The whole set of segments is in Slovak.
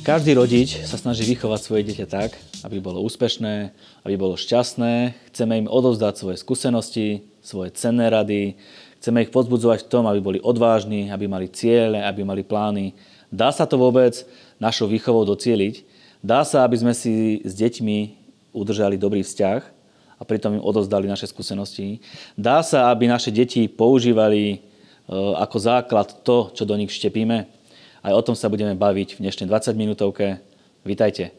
Každý rodič sa snaží vychovať svoje dieťa tak, aby bolo úspešné, aby bolo šťastné. Chceme im odovzdať svoje skúsenosti, svoje cenné rady. Chceme ich pozbudzovať v tom, aby boli odvážni, aby mali ciele, aby mali plány. Dá sa to vôbec našou výchovou docieliť? Dá sa, aby sme si s deťmi udržali dobrý vzťah a pritom im odovzdali naše skúsenosti? Dá sa, aby naše deti používali e, ako základ to, čo do nich štepíme? Aj o tom sa budeme baviť v dnešnej 20 minútovke. Vítajte.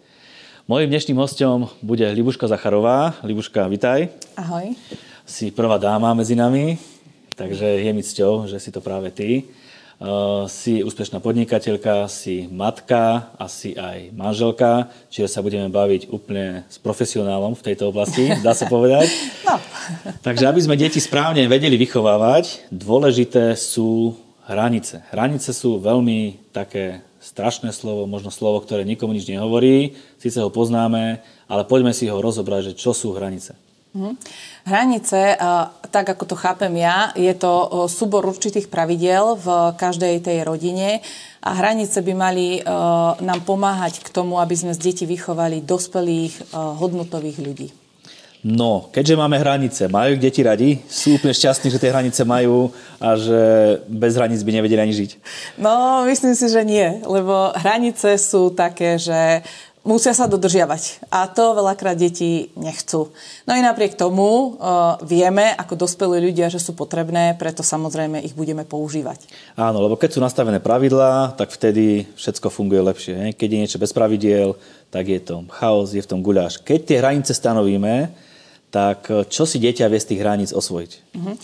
Mojím dnešným hostom bude Libuška Zacharová. Libuška, vitaj. Ahoj. Si prvá dáma medzi nami, takže je mi cťou, že si to práve ty. Uh, si úspešná podnikateľka, si matka a si aj manželka, čiže sa budeme baviť úplne s profesionálom v tejto oblasti, dá sa povedať. No. Takže aby sme deti správne vedeli vychovávať, dôležité sú hranice. Hranice sú veľmi také strašné slovo, možno slovo, ktoré nikomu nič nehovorí, síce ho poznáme, ale poďme si ho rozobrať, že čo sú hranice. Mhm. Hranice, tak ako to chápem ja, je to súbor určitých pravidiel v každej tej rodine a hranice by mali nám pomáhať k tomu, aby sme z detí vychovali dospelých, hodnotových ľudí. No, keďže máme hranice, majú ich deti radi? Sú úplne šťastní, že tie hranice majú a že bez hraníc by nevedeli ani žiť? No, myslím si, že nie, lebo hranice sú také, že musia sa dodržiavať. A to veľakrát deti nechcú. No i napriek tomu uh, vieme, ako dospelí ľudia, že sú potrebné, preto samozrejme ich budeme používať. Áno, lebo keď sú nastavené pravidlá, tak vtedy všetko funguje lepšie. He? Keď je niečo bez pravidiel, tak je to chaos, je v tom guľáš. Keď tie hranice stanovíme, tak e, čo si dieťa vie z tých hraníc osvojiť? Uh-huh.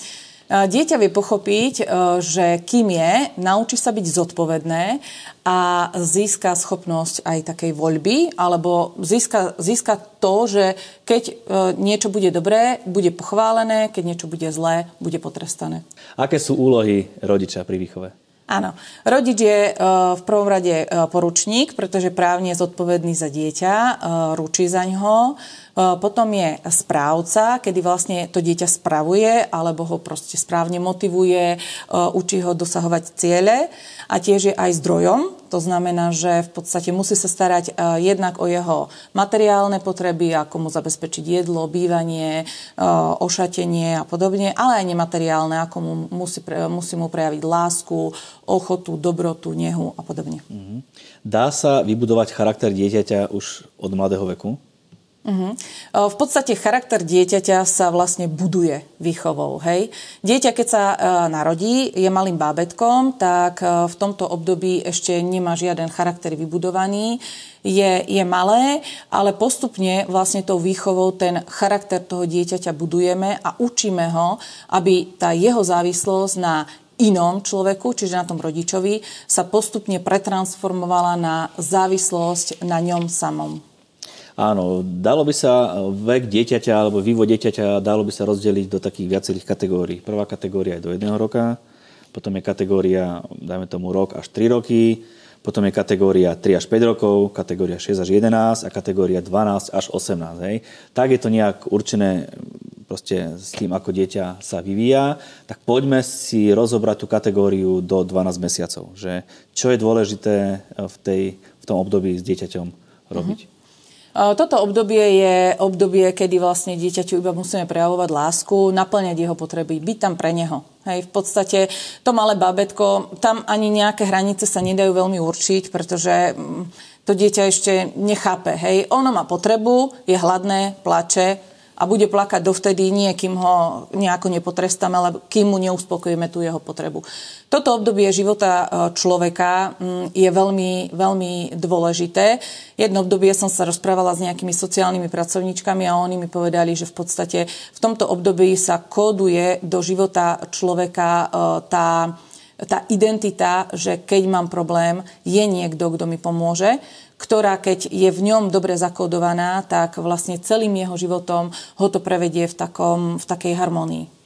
Dieťa vie pochopiť, e, že kým je, naučí sa byť zodpovedné a získa schopnosť aj takej voľby, alebo získa, získa to, že keď e, niečo bude dobré, bude pochválené, keď niečo bude zlé, bude potrestané. Aké sú úlohy rodiča pri výchove? Áno. Rodič je v prvom rade poručník, pretože právne je zodpovedný za dieťa, ručí za ňo potom je správca, kedy vlastne to dieťa spravuje alebo ho proste správne motivuje, učí ho dosahovať ciele a tiež je aj zdrojom. To znamená, že v podstate musí sa starať jednak o jeho materiálne potreby, ako mu zabezpečiť jedlo, bývanie, ošatenie a podobne, ale aj nemateriálne, ako mu musí, musí mu prejaviť lásku, ochotu, dobrotu, nehu a podobne. Mhm. Dá sa vybudovať charakter dieťaťa už od mladého veku? Uh-huh. V podstate charakter dieťaťa sa vlastne buduje výchovou. Hej? Dieťa, keď sa uh, narodí, je malým bábetkom, tak uh, v tomto období ešte nemá žiaden charakter vybudovaný. Je, je malé, ale postupne vlastne tou výchovou ten charakter toho dieťaťa budujeme a učíme ho, aby tá jeho závislosť na inom človeku, čiže na tom rodičovi, sa postupne pretransformovala na závislosť na ňom samom. Áno, dalo by sa vek dieťaťa alebo vývoj dieťaťa dalo by sa rozdeliť do takých viacerých kategórií. Prvá kategória je do jedného roka, potom je kategória, dajme tomu rok až 3 roky, potom je kategória 3 až 5 rokov, kategória 6 až 11 a kategória 12 až 18. Hej. Tak je to nejak určené proste s tým, ako dieťa sa vyvíja, tak poďme si rozobrať tú kategóriu do 12 mesiacov. Že čo je dôležité v, tej, v tom období s dieťaťom robiť. Mm-hmm. Toto obdobie je obdobie, kedy vlastne dieťaťu iba musíme prejavovať lásku, naplňať jeho potreby, byť tam pre neho. Hej, v podstate to malé babetko, tam ani nejaké hranice sa nedajú veľmi určiť, pretože mm, to dieťa ešte nechápe. Hej, ono má potrebu, je hladné, plače, a bude plakať dovtedy nie, kým ho nejako nepotrestáme, ale kým mu neuspokojíme tú jeho potrebu. Toto obdobie života e, človeka mm, je veľmi, veľmi dôležité. Jedno obdobie som sa rozprávala s nejakými sociálnymi pracovníčkami a oni mi povedali, že v podstate v tomto období sa kóduje do života človeka e, tá, tá identita, že keď mám problém, je niekto, kto mi pomôže ktorá keď je v ňom dobre zakodovaná, tak vlastne celým jeho životom ho to prevedie v, takom, v takej harmonii.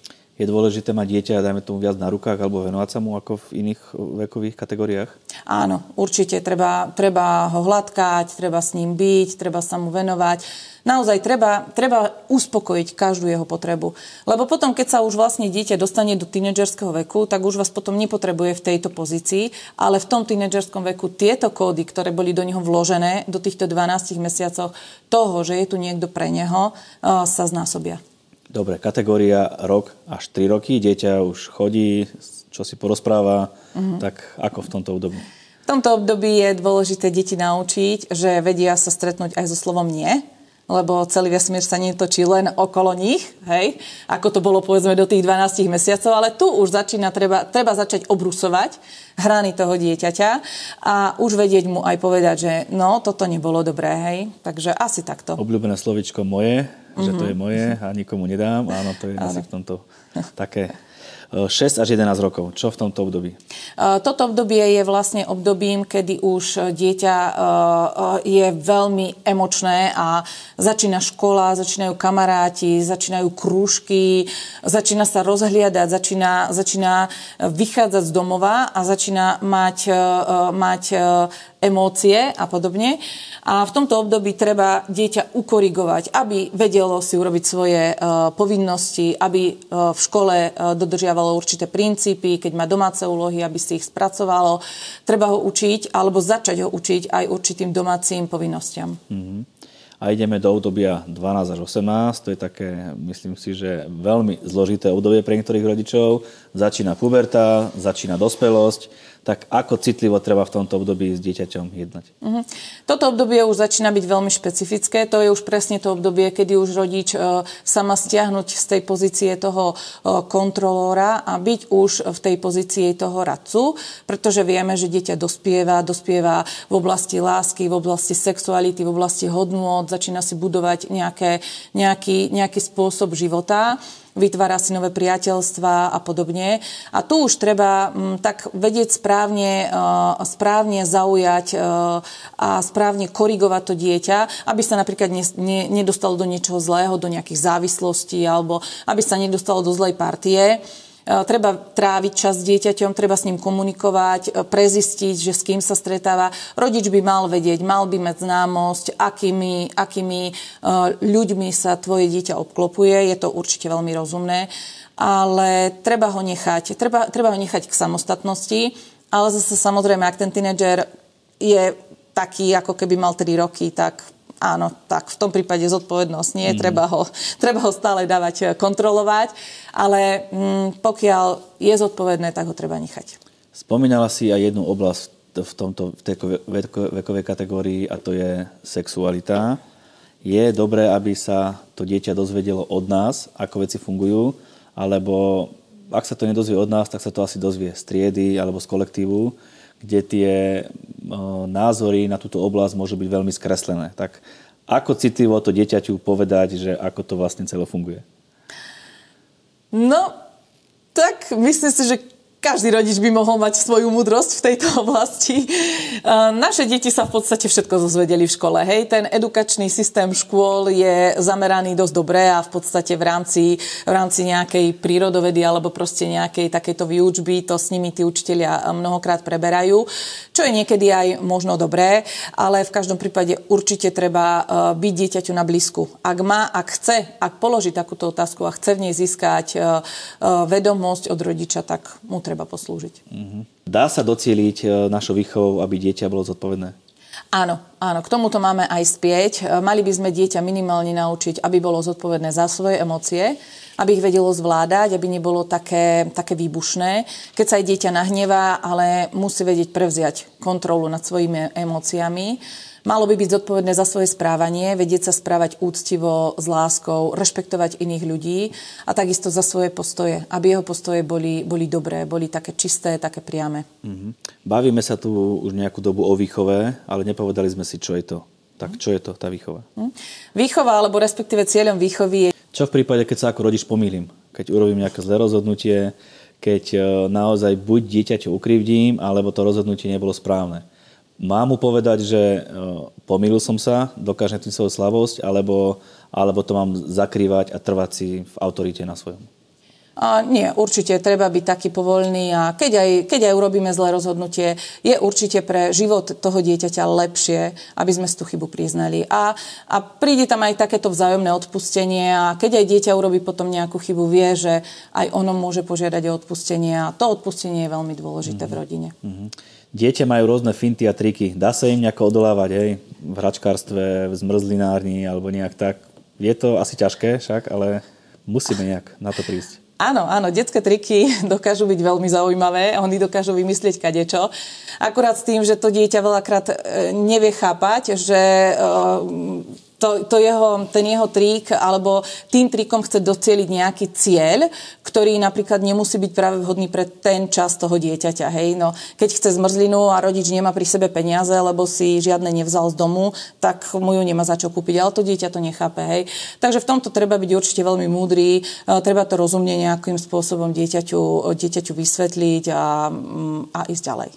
Je dôležité mať dieťa, dajme tomu viac na rukách alebo venovať sa mu ako v iných vekových kategóriách? Áno, určite. Treba, treba ho hladkať, treba s ním byť, treba sa mu venovať. Naozaj treba, treba uspokojiť každú jeho potrebu. Lebo potom, keď sa už vlastne dieťa dostane do tínedžerského veku, tak už vás potom nepotrebuje v tejto pozícii, ale v tom tínedžerskom veku tieto kódy, ktoré boli do neho vložené do týchto 12 mesiacoch toho, že je tu niekto pre neho, eh, sa znásobia. Dobre, kategória rok až 3 roky, dieťa už chodí, čo si porozpráva, mm-hmm. tak ako v tomto období? V tomto období je dôležité deti naučiť, že vedia sa stretnúť aj so slovom nie, lebo celý vesmír sa netočí len okolo nich, hej, ako to bolo povedzme do tých 12 mesiacov, ale tu už začína, treba, treba začať obrusovať hrany toho dieťaťa a už vedieť mu aj povedať, že no, toto nebolo dobré, hej, takže asi takto. Obľúbené slovičko moje, mm-hmm. že to je moje a nikomu nedám. Áno, to je Áno. asi v tomto také 6 až 11 rokov. Čo v tomto období? Toto obdobie je vlastne obdobím, kedy už dieťa je veľmi emočné a začína škola, začínajú kamaráti, začínajú krúžky, začína sa rozhliadať, začína, začína vychádzať z domova a začína mať, mať emócie a podobne. A v tomto období treba dieťa ukorigovať, aby vedelo si urobiť svoje e, povinnosti, aby e, v škole e, dodržiavalo určité princípy, keď má domáce úlohy, aby si ich spracovalo. Treba ho učiť alebo začať ho učiť aj určitým domácim povinnostiam. Mm-hmm. A ideme do obdobia 12 až 18, to je také, myslím si, že veľmi zložité obdobie pre niektorých rodičov. Začína puberta, začína dospelosť tak ako citlivo treba v tomto období s dieťaťom jednať? Uh-huh. Toto obdobie už začína byť veľmi špecifické. To je už presne to obdobie, kedy už rodič uh, sa má stiahnuť z tej pozície toho uh, kontrolóra a byť už v tej pozícii toho radcu, pretože vieme, že dieťa dospieva, dospieva v oblasti lásky, v oblasti sexuality, v oblasti hodnôt, začína si budovať nejaké, nejaký, nejaký spôsob života vytvára si nové priateľstva a podobne. A tu už treba m, mm, tak vedieť správne, uh, správne zaujať uh, a správne korigovať to dieťa, aby sa napríklad ne, ne, nedostalo do niečoho zlého, do nejakých závislostí alebo aby sa nedostalo do zlej partie. E, treba tráviť čas s dieťaťom, treba s ním komunikovať, e, prezistiť, že s kým sa stretáva. Rodič by mal vedieť, mal by mať známosť, akými, akými e, ľuďmi sa tvoje dieťa obklopuje. Je to určite veľmi rozumné, ale treba ho nechať, treba, treba ho nechať k samostatnosti, ale zase samozrejme, ak ten tínedžer je taký, ako keby mal 3 roky, tak áno, tak v tom prípade zodpovednosť nie, mm. treba, ho, treba ho stále dávať eh, kontrolovať, ale mm, pokiaľ je zodpovedné, tak ho treba nechať. Spomínala si aj jednu oblasť v, tomto, v tej vekovej kategórii a to je sexualita. Je dobré, aby sa to dieťa dozvedelo od nás, ako veci fungujú, alebo ak sa to nedozvie od nás, tak sa to asi dozvie z triedy alebo z kolektívu kde tie názory na túto oblasť môžu byť veľmi skreslené. Tak ako citlivo to dieťaťu povedať, že ako to vlastne celo funguje? No, tak myslím si, že každý rodič by mohol mať svoju múdrosť v tejto oblasti. Naše deti sa v podstate všetko zozvedeli v škole. Hej, ten edukačný systém škôl je zameraný dosť dobre a v podstate v rámci, v rámci nejakej prírodovedy alebo proste nejakej takejto výučby to s nimi tí učiteľia mnohokrát preberajú, čo je niekedy aj možno dobré, ale v každom prípade určite treba e, byť dieťaťu na blízku. Ak má, ak chce, ak položí takúto otázku a chce v nej získať e, e, vedomosť od rodiča, tak mu treba treba poslúžiť. Mm-hmm. Dá sa docieliť e, našou výchovou, aby dieťa bolo zodpovedné? Áno, áno, k tomuto máme aj spieť. E, mali by sme dieťa minimálne naučiť, aby bolo zodpovedné za svoje emócie, aby ich vedelo zvládať, aby nebolo také, také výbušné. Keď sa aj dieťa nahnevá, ale musí vedieť prevziať kontrolu nad svojimi emóciami Malo by byť zodpovedné za svoje správanie, vedieť sa správať úctivo, s láskou, rešpektovať iných ľudí a takisto za svoje postoje, aby jeho postoje boli, boli dobré, boli také čisté, také priame. Mm-hmm. Bavíme sa tu už nejakú dobu o výchove, ale nepovedali sme si, čo je to. Tak čo je to tá výchova? Mm. Výchova, alebo respektíve cieľom výchovy je... Čo v prípade, keď sa ako rodič pomýlim? Keď urobím nejaké zlé rozhodnutie, keď e, naozaj buď dieťaťu ukrivdím, alebo to rozhodnutie nebolo správne Mám mu povedať, že e, pomýlil som sa, dokážem tým svoju slabosť, alebo, alebo to mám zakrývať a trvať si v autorite na svojom? A nie, určite treba byť taký povolný a keď aj, keď aj urobíme zlé rozhodnutie, je určite pre život toho dieťaťa lepšie, aby sme si tú chybu priznali. A, a príde tam aj takéto vzájomné odpustenie a keď aj dieťa urobí potom nejakú chybu, vie, že aj ono môže požiadať o odpustenie a to odpustenie je veľmi dôležité mm-hmm. v rodine. Mm-hmm. Dieťa majú rôzne finty a triky. Dá sa im nejako odolávať, hej? V hračkárstve, v zmrzlinárni alebo nejak tak. Je to asi ťažké však, ale musíme nejak na to prísť. Áno, áno, detské triky dokážu byť veľmi zaujímavé, oni dokážu vymyslieť kadečo. Akurát s tým, že to dieťa veľakrát e, nevie chápať, že e, to, to jeho, ten jeho trik alebo tým trikom chce docieliť nejaký cieľ, ktorý napríklad nemusí byť práve vhodný pre ten čas toho dieťaťa. Hej? No, keď chce zmrzlinu a rodič nemá pri sebe peniaze, lebo si žiadne nevzal z domu, tak mu ju nemá za čo kúpiť. Ale to dieťa to nechápe. Hej? Takže v tomto treba byť určite veľmi múdry, treba to rozumne nejakým spôsobom dieťaťu, dieťaťu vysvetliť a, a ísť ďalej.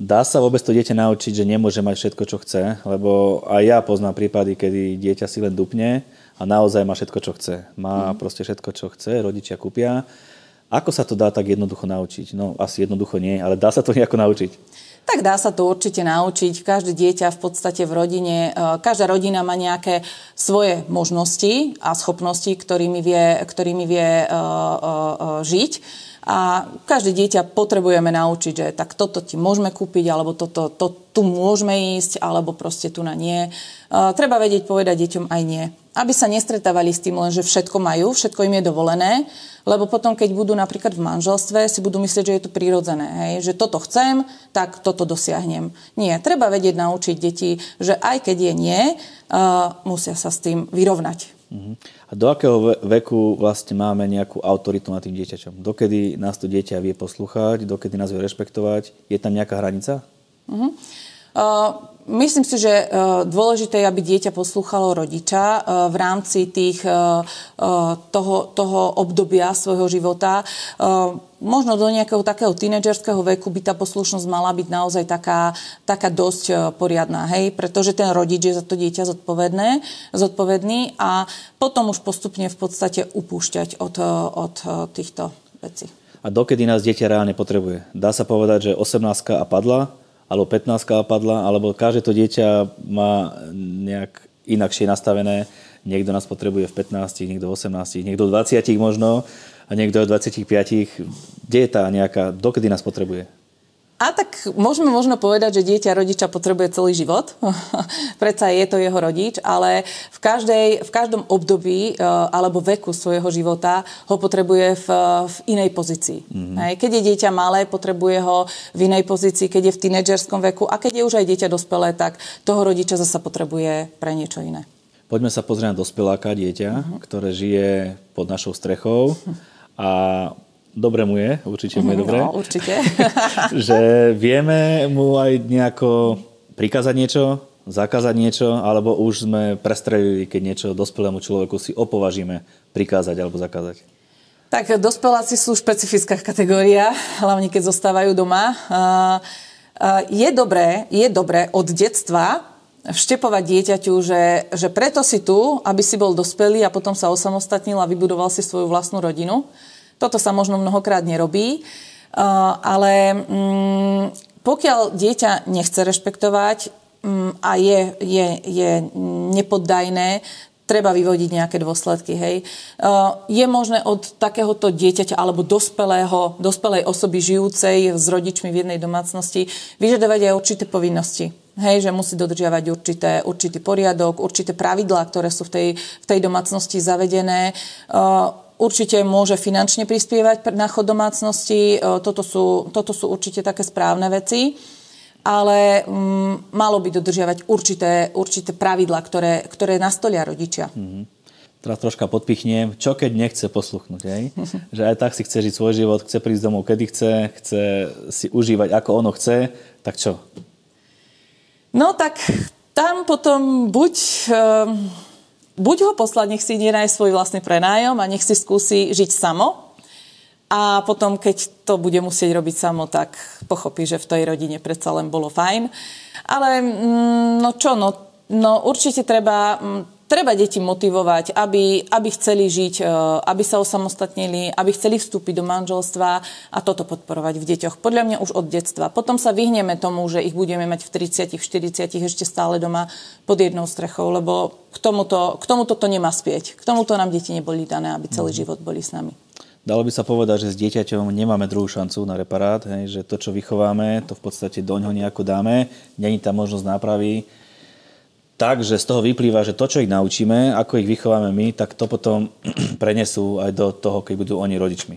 Dá sa vôbec to dieťa naučiť, že nemôže mať všetko, čo chce? Lebo aj ja poznám prípady, kedy dieťa si len dupne a naozaj má všetko, čo chce. Má mm. proste všetko, čo chce, rodičia kúpia. Ako sa to dá tak jednoducho naučiť? No asi jednoducho nie, ale dá sa to nejako naučiť? Tak dá sa to určite naučiť. Každé dieťa v podstate v rodine, e, každá rodina má nejaké svoje možnosti a schopnosti, ktorými vie, ktorými vie uh, uh, žiť. A každé dieťa potrebujeme naučiť, že tak toto ti môžeme kúpiť, alebo toto, to, tu môžeme ísť, alebo proste tu na nie. Uh, treba vedieť povedať deťom aj nie. Aby sa nestretávali s tým len, že všetko majú, všetko im je dovolené, lebo potom, keď budú napríklad v manželstve, si budú myslieť, že je to prirodzené. Hej? Že toto chcem, tak toto dosiahnem. Nie, treba vedieť naučiť deti, že aj keď je nie, uh, musia sa s tým vyrovnať. A do akého veku vlastne máme nejakú autoritu nad tým dieťaťom? Dokedy nás to dieťa vie poslúchať, dokedy nás vie rešpektovať? Je tam nejaká hranica? Uh-huh. Uh, myslím si, že uh, dôležité je, aby dieťa poslúchalo rodiča uh, v rámci tých, uh, toho, toho obdobia svojho života. Možno do nejakého takého tínedžerského veku by tá poslušnosť mala byť naozaj taká, taká dosť e, poriadná, hej, pretože ten rodič je za to dieťa zodpovedné, zodpovedný a potom už postupne v podstate upúšťať od, e, od e, týchto vecí. A dokedy nás dieťa reálne potrebuje? Dá sa povedať, že 18 a padla, alebo 15 a padla, alebo každé to dieťa má nejak inakšie nastavené. Niekto nás potrebuje v 15, niekto v 18, niekto v 20 možno a niekto od 25, kde je tá nejaká, dokedy nás potrebuje? A tak môžeme možno povedať, že dieťa rodiča potrebuje celý život. Predsa je to jeho rodič, ale v, každej, v každom období e, alebo veku svojho života ho potrebuje v, v inej pozícii. Mm-hmm. Keď je dieťa malé, potrebuje ho v inej pozícii, keď je v tínedžerskom veku a keď je už aj dieťa dospelé, tak toho rodiča zasa potrebuje pre niečo iné. Poďme sa pozrieť na dospeláka dieťa, mm-hmm. ktoré žije pod našou strechou. A dobre mu je, určite mu je dobre. No, určite. že vieme mu aj nejako prikázať niečo, zakázať niečo, alebo už sme prestrelili, keď niečo dospelému človeku si opovažíme prikázať alebo zakázať. Tak dospeláci sú špecifická kategória, hlavne keď zostávajú doma. Je dobré, je dobré od detstva vštepovať dieťaťu, že, že preto si tu, aby si bol dospelý a potom sa osamostatnil a vybudoval si svoju vlastnú rodinu. Toto sa možno mnohokrát nerobí, ale mm, pokiaľ dieťa nechce rešpektovať mm, a je, je, je nepoddajné, treba vyvodiť nejaké dôsledky. Hej. Je možné od takéhoto dieťaťa alebo dospelého, dospelej osoby žijúcej s rodičmi v jednej domácnosti vyžadovať aj určité povinnosti. Hej, že musí dodržiavať určité, určitý poriadok, určité pravidlá, ktoré sú v tej, v tej domácnosti zavedené. Určite môže finančne prispievať na chod domácnosti, e, toto sú, toto sú určite také správne veci, ale mm, malo by dodržiavať určité, určité pravidla, ktoré, ktoré nastolia rodičia. Mm-hmm. Teraz troška podpichnem, čo keď nechce posluchnúť, hej? že aj tak si chce žiť svoj život, chce prísť domov kedy chce, chce si užívať ako ono chce, tak čo? No tak tam potom buď... Uh buď ho poslať, nech si nenájsť svoj vlastný prenájom a nech si skúsi žiť samo. A potom, keď to bude musieť robiť samo, tak pochopí, že v tej rodine predsa len bolo fajn. Ale mm, no čo, no, no určite treba mm, treba deti motivovať, aby, aby chceli žiť, e, aby sa osamostatnili, aby chceli vstúpiť do manželstva a toto podporovať v deťoch. Podľa mňa už od detstva. Potom sa vyhneme tomu, že ich budeme mať v 30, v 40 ešte stále doma pod jednou strechou, lebo k tomuto, k tomuto to nemá spieť. K tomuto nám deti neboli dané, aby celý mhm. život boli s nami. Dalo by sa povedať, že s dieťaťom nemáme druhú šancu na reparát, hej, že to, čo vychováme, to v podstate do ňoho nejako dáme, není tam možnosť nápravy, tak, že z toho vyplýva, že to, čo ich naučíme, ako ich vychováme my, tak to potom prenesú aj do toho, keď budú oni rodičmi.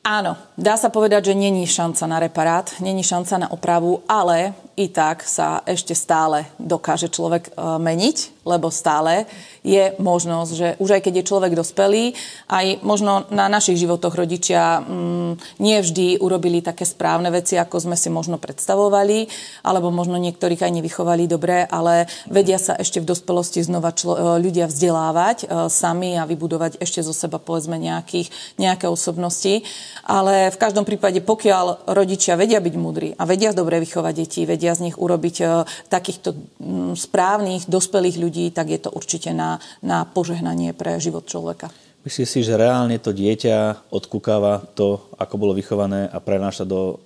Áno, dá sa povedať, že není šanca na reparát, není šanca na opravu, ale i tak sa ešte stále dokáže človek e, meniť, lebo stále je možnosť, že už aj keď je človek dospelý, aj možno na našich životoch rodičia mm, nie vždy urobili také správne veci, ako sme si možno predstavovali, alebo možno niektorých aj nevychovali dobre, ale vedia sa ešte v dospelosti znova člo, e, ľudia vzdelávať e, sami a vybudovať ešte zo seba povedzme nejakých, nejaké osobnosti. Ale v každom prípade, pokiaľ rodičia vedia byť múdri a vedia dobre vychovať deti, vedia z nich urobiť e, takýchto mm, správnych, dospelých ľudí, tak je to určite na, na požehnanie pre život človeka. Myslíš si, že reálne to dieťa odkúkáva to, ako bolo vychované a prenáša do,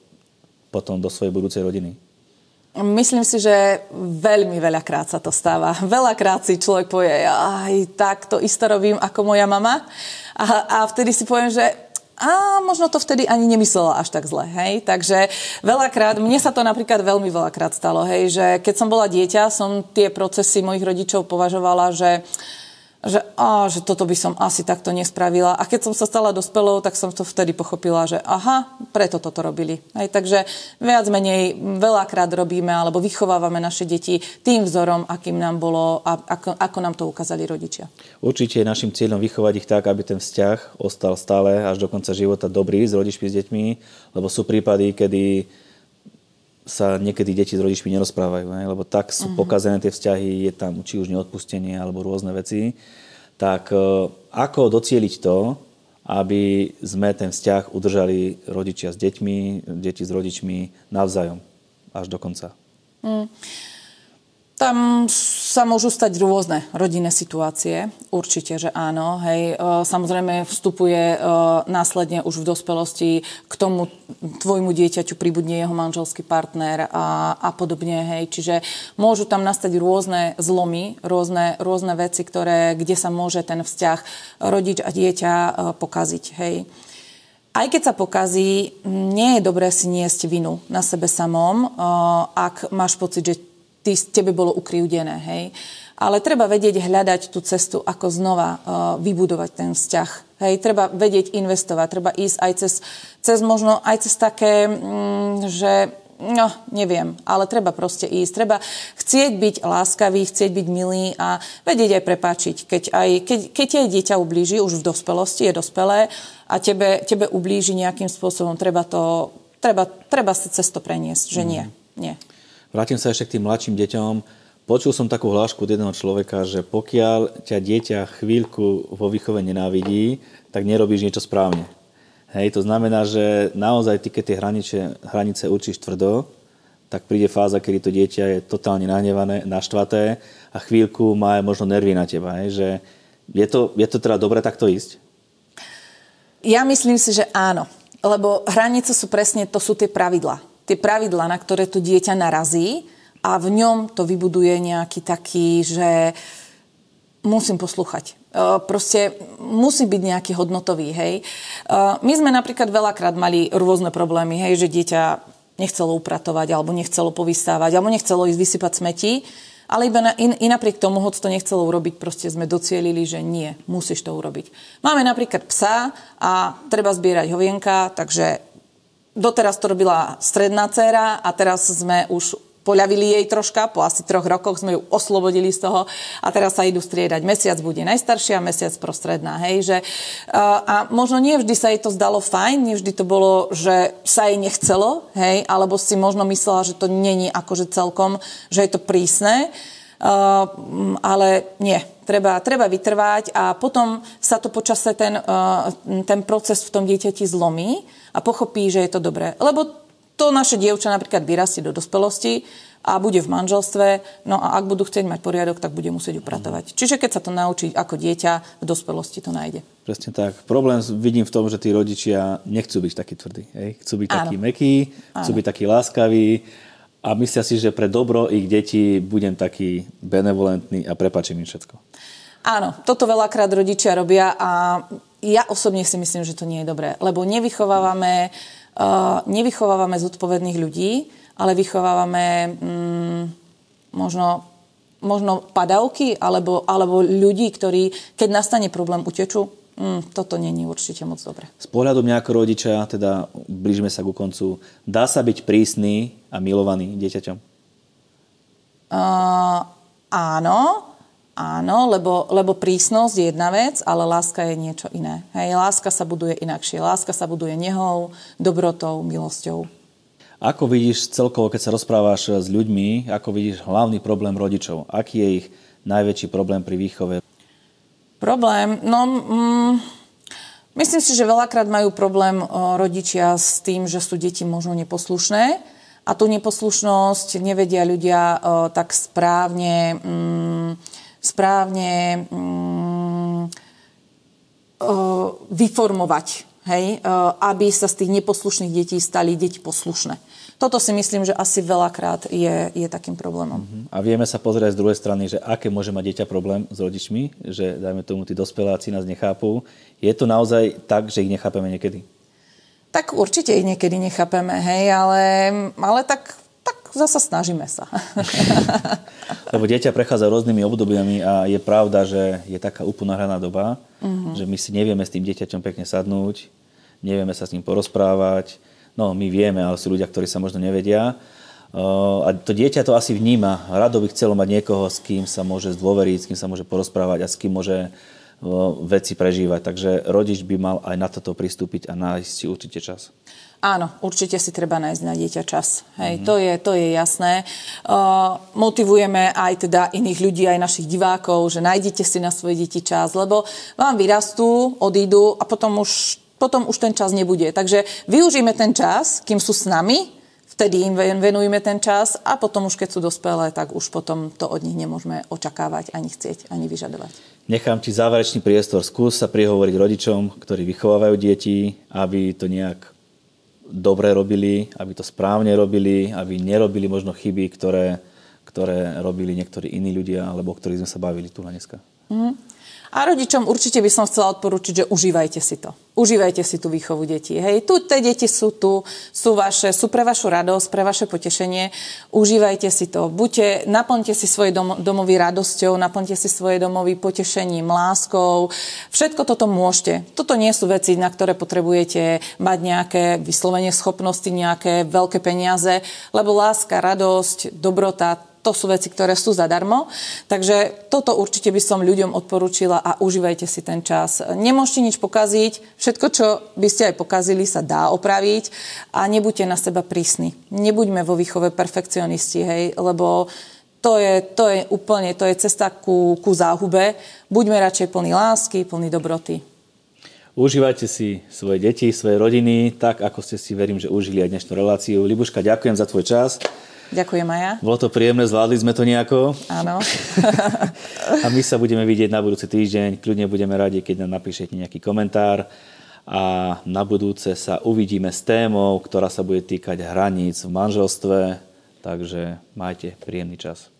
potom do svojej budúcej rodiny? Myslím si, že veľmi veľakrát sa to stáva. Veľakrát si človek povie, aj tak to isto robím ako moja mama. A, a vtedy si poviem, že a možno to vtedy ani nemyslela až tak zle, hej. Takže veľakrát, mne sa to napríklad veľmi veľakrát stalo, hej, že keď som bola dieťa, som tie procesy mojich rodičov považovala, že že, á, že toto by som asi takto nespravila. A keď som sa stala dospelou, tak som to vtedy pochopila, že aha, preto toto robili. Hej, takže viac menej veľakrát robíme alebo vychovávame naše deti tým vzorom, akým nám bolo a ako, ako nám to ukázali rodičia. Určite je našim cieľom vychovať ich tak, aby ten vzťah ostal stále až do konca života dobrý s rodičmi, s deťmi, lebo sú prípady, kedy sa niekedy deti s rodičmi nerozprávajú, ne? lebo tak sú uh-huh. pokazené tie vzťahy, je tam či už neodpustenie alebo rôzne veci. Tak e, ako docieliť to, aby sme ten vzťah udržali rodičia s deťmi, deti s rodičmi navzájom až do konca? Mm. Tam sa môžu stať rôzne rodinné situácie. Určite, že áno. Hej. E, samozrejme vstupuje e, následne už v dospelosti k tomu tvojmu dieťaťu pribudne jeho manželský partner a, a podobne. Hej. Čiže môžu tam nastať rôzne zlomy, rôzne, rôzne veci, ktoré, kde sa môže ten vzťah rodič a dieťa e, pokaziť. Hej. Aj keď sa pokazí, nie je dobré si niesť vinu na sebe samom, ak máš pocit, že ty, tebe bolo ukrivdené, hej. Ale treba vedieť hľadať tú cestu, ako znova uh, vybudovať ten vzťah. Hej, treba vedieť investovať, treba ísť aj cez, cez možno aj cez také, mm, že no, neviem, ale treba proste ísť. Treba chcieť byť láskavý, chcieť byť milý a vedieť aj prepáčiť. Keď, aj, keď, keď tie dieťa ublíži, už v dospelosti, je dospelé a tebe, tebe ublíži nejakým spôsobom, treba to, treba, treba sa cez to preniesť, že nie, nie. Vrátim sa ešte k tým mladším deťom. Počul som takú hlášku od jedného človeka, že pokiaľ ťa dieťa chvíľku vo výchove nenávidí, tak nerobíš niečo správne. Hej, to znamená, že naozaj ty, keď tie hranice, hranice určíš tvrdo, tak príde fáza, kedy to dieťa je totálne nahnevané, naštvaté a chvíľku má aj možno nervy na teba. Hej, že je to, je to teda dobre takto ísť? Ja myslím si, že áno. Lebo hranice sú presne, to sú tie pravidla tie pravidla, na ktoré to dieťa narazí a v ňom to vybuduje nejaký taký, že musím poslúchať. E, proste musí byť nejaký hodnotový, hej. E, my sme napríklad veľakrát mali rôzne problémy, hej, že dieťa nechcelo upratovať, alebo nechcelo povystávať, alebo nechcelo ísť vysypať smeti, ale iba na, in, i napriek tomu, hoď to nechcelo urobiť, proste sme docielili, že nie, musíš to urobiť. Máme napríklad psa a treba zbierať hovienka, takže doteraz to robila stredná dcéra a teraz sme už poľavili jej troška, po asi troch rokoch sme ju oslobodili z toho a teraz sa idú striedať. Mesiac bude najstaršia, mesiac prostredná, hej, že a možno nie vždy sa jej to zdalo fajn, nie vždy to bolo, že sa jej nechcelo, hej, alebo si možno myslela, že to není akože celkom, že je to prísne, ale nie, treba, treba vytrvať a potom sa to počase ten, uh, ten proces v tom dieťati zlomí a pochopí, že je to dobré. Lebo to naše dievča napríklad vyrastie do dospelosti a bude v manželstve, no a ak budú chcieť mať poriadok, tak bude musieť upratovať. Čiže keď sa to naučí ako dieťa, v dospelosti to nájde. Presne tak. Problém vidím v tom, že tí rodičia nechcú byť takí tvrdí. Hej? Chcú byť Áno. takí mekí, chcú Áno. byť takí láskaví a myslia si, že pre dobro ich detí budem taký benevolentný a prepačím im všetko. Áno, toto veľakrát rodičia robia a ja osobne si myslím, že to nie je dobré, lebo nevychovávame, uh, nevychovávame zodpovedných ľudí, ale vychovávame mm, možno, možno padavky alebo, alebo ľudí, ktorí, keď nastane problém, utečú. Mm, toto není určite moc dobre. Z pohľadu mňa ako rodiča, teda blížime sa ku koncu, dá sa byť prísny a milovaný dieťaťom? Uh, áno, áno, lebo, lebo prísnosť je jedna vec, ale láska je niečo iné. Hej, láska sa buduje inakšie. Láska sa buduje nehou, dobrotou, milosťou. Ako vidíš celkovo, keď sa rozprávaš s ľuďmi, ako vidíš hlavný problém rodičov? Aký je ich najväčší problém pri výchove? Problém? No, mm, myslím si, že veľakrát majú problém rodičia s tým, že sú deti možno neposlušné a tú neposlušnosť nevedia ľudia o, tak správne, mm, správne mm, o, vyformovať hej, aby sa z tých neposlušných detí stali deti poslušné. Toto si myslím, že asi veľakrát je, je takým problémom. Uh-huh. A vieme sa pozrieť z druhej strany, že aké môže mať dieťa problém s rodičmi, že dajme tomu, tí dospeláci nás nechápu. Je to naozaj tak, že ich nechápeme niekedy? Tak určite ich niekedy nechápeme, hej, ale, ale tak, tak zasa snažíme sa. Lebo dieťa prechádza rôznymi obdobiami a je pravda, že je taká uponáhraná doba, uh-huh. že my si nevieme s tým dieťaťom pekne sadnúť, nevieme sa s ním porozprávať, No, my vieme, ale sú ľudia, ktorí sa možno nevedia. A to dieťa to asi vníma. Rado by chcelo mať niekoho, s kým sa môže zdôveriť, s kým sa môže porozprávať a s kým môže veci prežívať. Takže rodič by mal aj na toto pristúpiť a nájsť si určite čas. Áno, určite si treba nájsť na dieťa čas. Hej, mm-hmm. to, je, to je jasné. Uh, motivujeme aj teda iných ľudí, aj našich divákov, že nájdete si na svoje deti čas, lebo vám vyrastú, odídu a potom už potom už ten čas nebude. Takže využijeme ten čas, kým sú s nami, vtedy im venujeme ten čas a potom už keď sú dospelé, tak už potom to od nich nemôžeme očakávať, ani chcieť, ani vyžadovať. Nechám ti záverečný priestor. Skús sa prihovoriť rodičom, ktorí vychovávajú deti, aby to nejak dobre robili, aby to správne robili, aby nerobili možno chyby, ktoré, ktoré robili niektorí iní ľudia, alebo o ktorých sme sa bavili tu dneska. Mm-hmm. A rodičom určite by som chcela odporučiť, že užívajte si to. Užívajte si tú výchovu detí. Hej, tu tie deti sú tu, sú, vaše, sú pre vašu radosť, pre vaše potešenie. Užívajte si to. Buďte, naplňte si svoje dom, domovy radosťou, naplňte si svoje domovy potešením, láskou. Všetko toto môžete. Toto nie sú veci, na ktoré potrebujete mať nejaké vyslovenie schopnosti, nejaké veľké peniaze, lebo láska, radosť, dobrota, to sú veci, ktoré sú zadarmo. Takže toto určite by som ľuďom odporúčila a užívajte si ten čas. Nemôžete nič pokaziť, všetko, čo by ste aj pokazili, sa dá opraviť a nebuďte na seba prísni. Nebuďme vo výchove perfekcionisti, hej, lebo to je, to je úplne, to je cesta ku, ku záhube. Buďme radšej plní lásky, plní dobroty. Užívajte si svoje deti, svoje rodiny, tak ako ste si, verím, že užili aj dnešnú reláciu. Libuška, ďakujem za tvoj čas. Ďakujem aj ja. Bolo to príjemné, zvládli sme to nejako. Áno. a my sa budeme vidieť na budúci týždeň. Kľudne budeme radi, keď nám napíšete nejaký komentár. A na budúce sa uvidíme s témou, ktorá sa bude týkať hraníc v manželstve. Takže majte príjemný čas.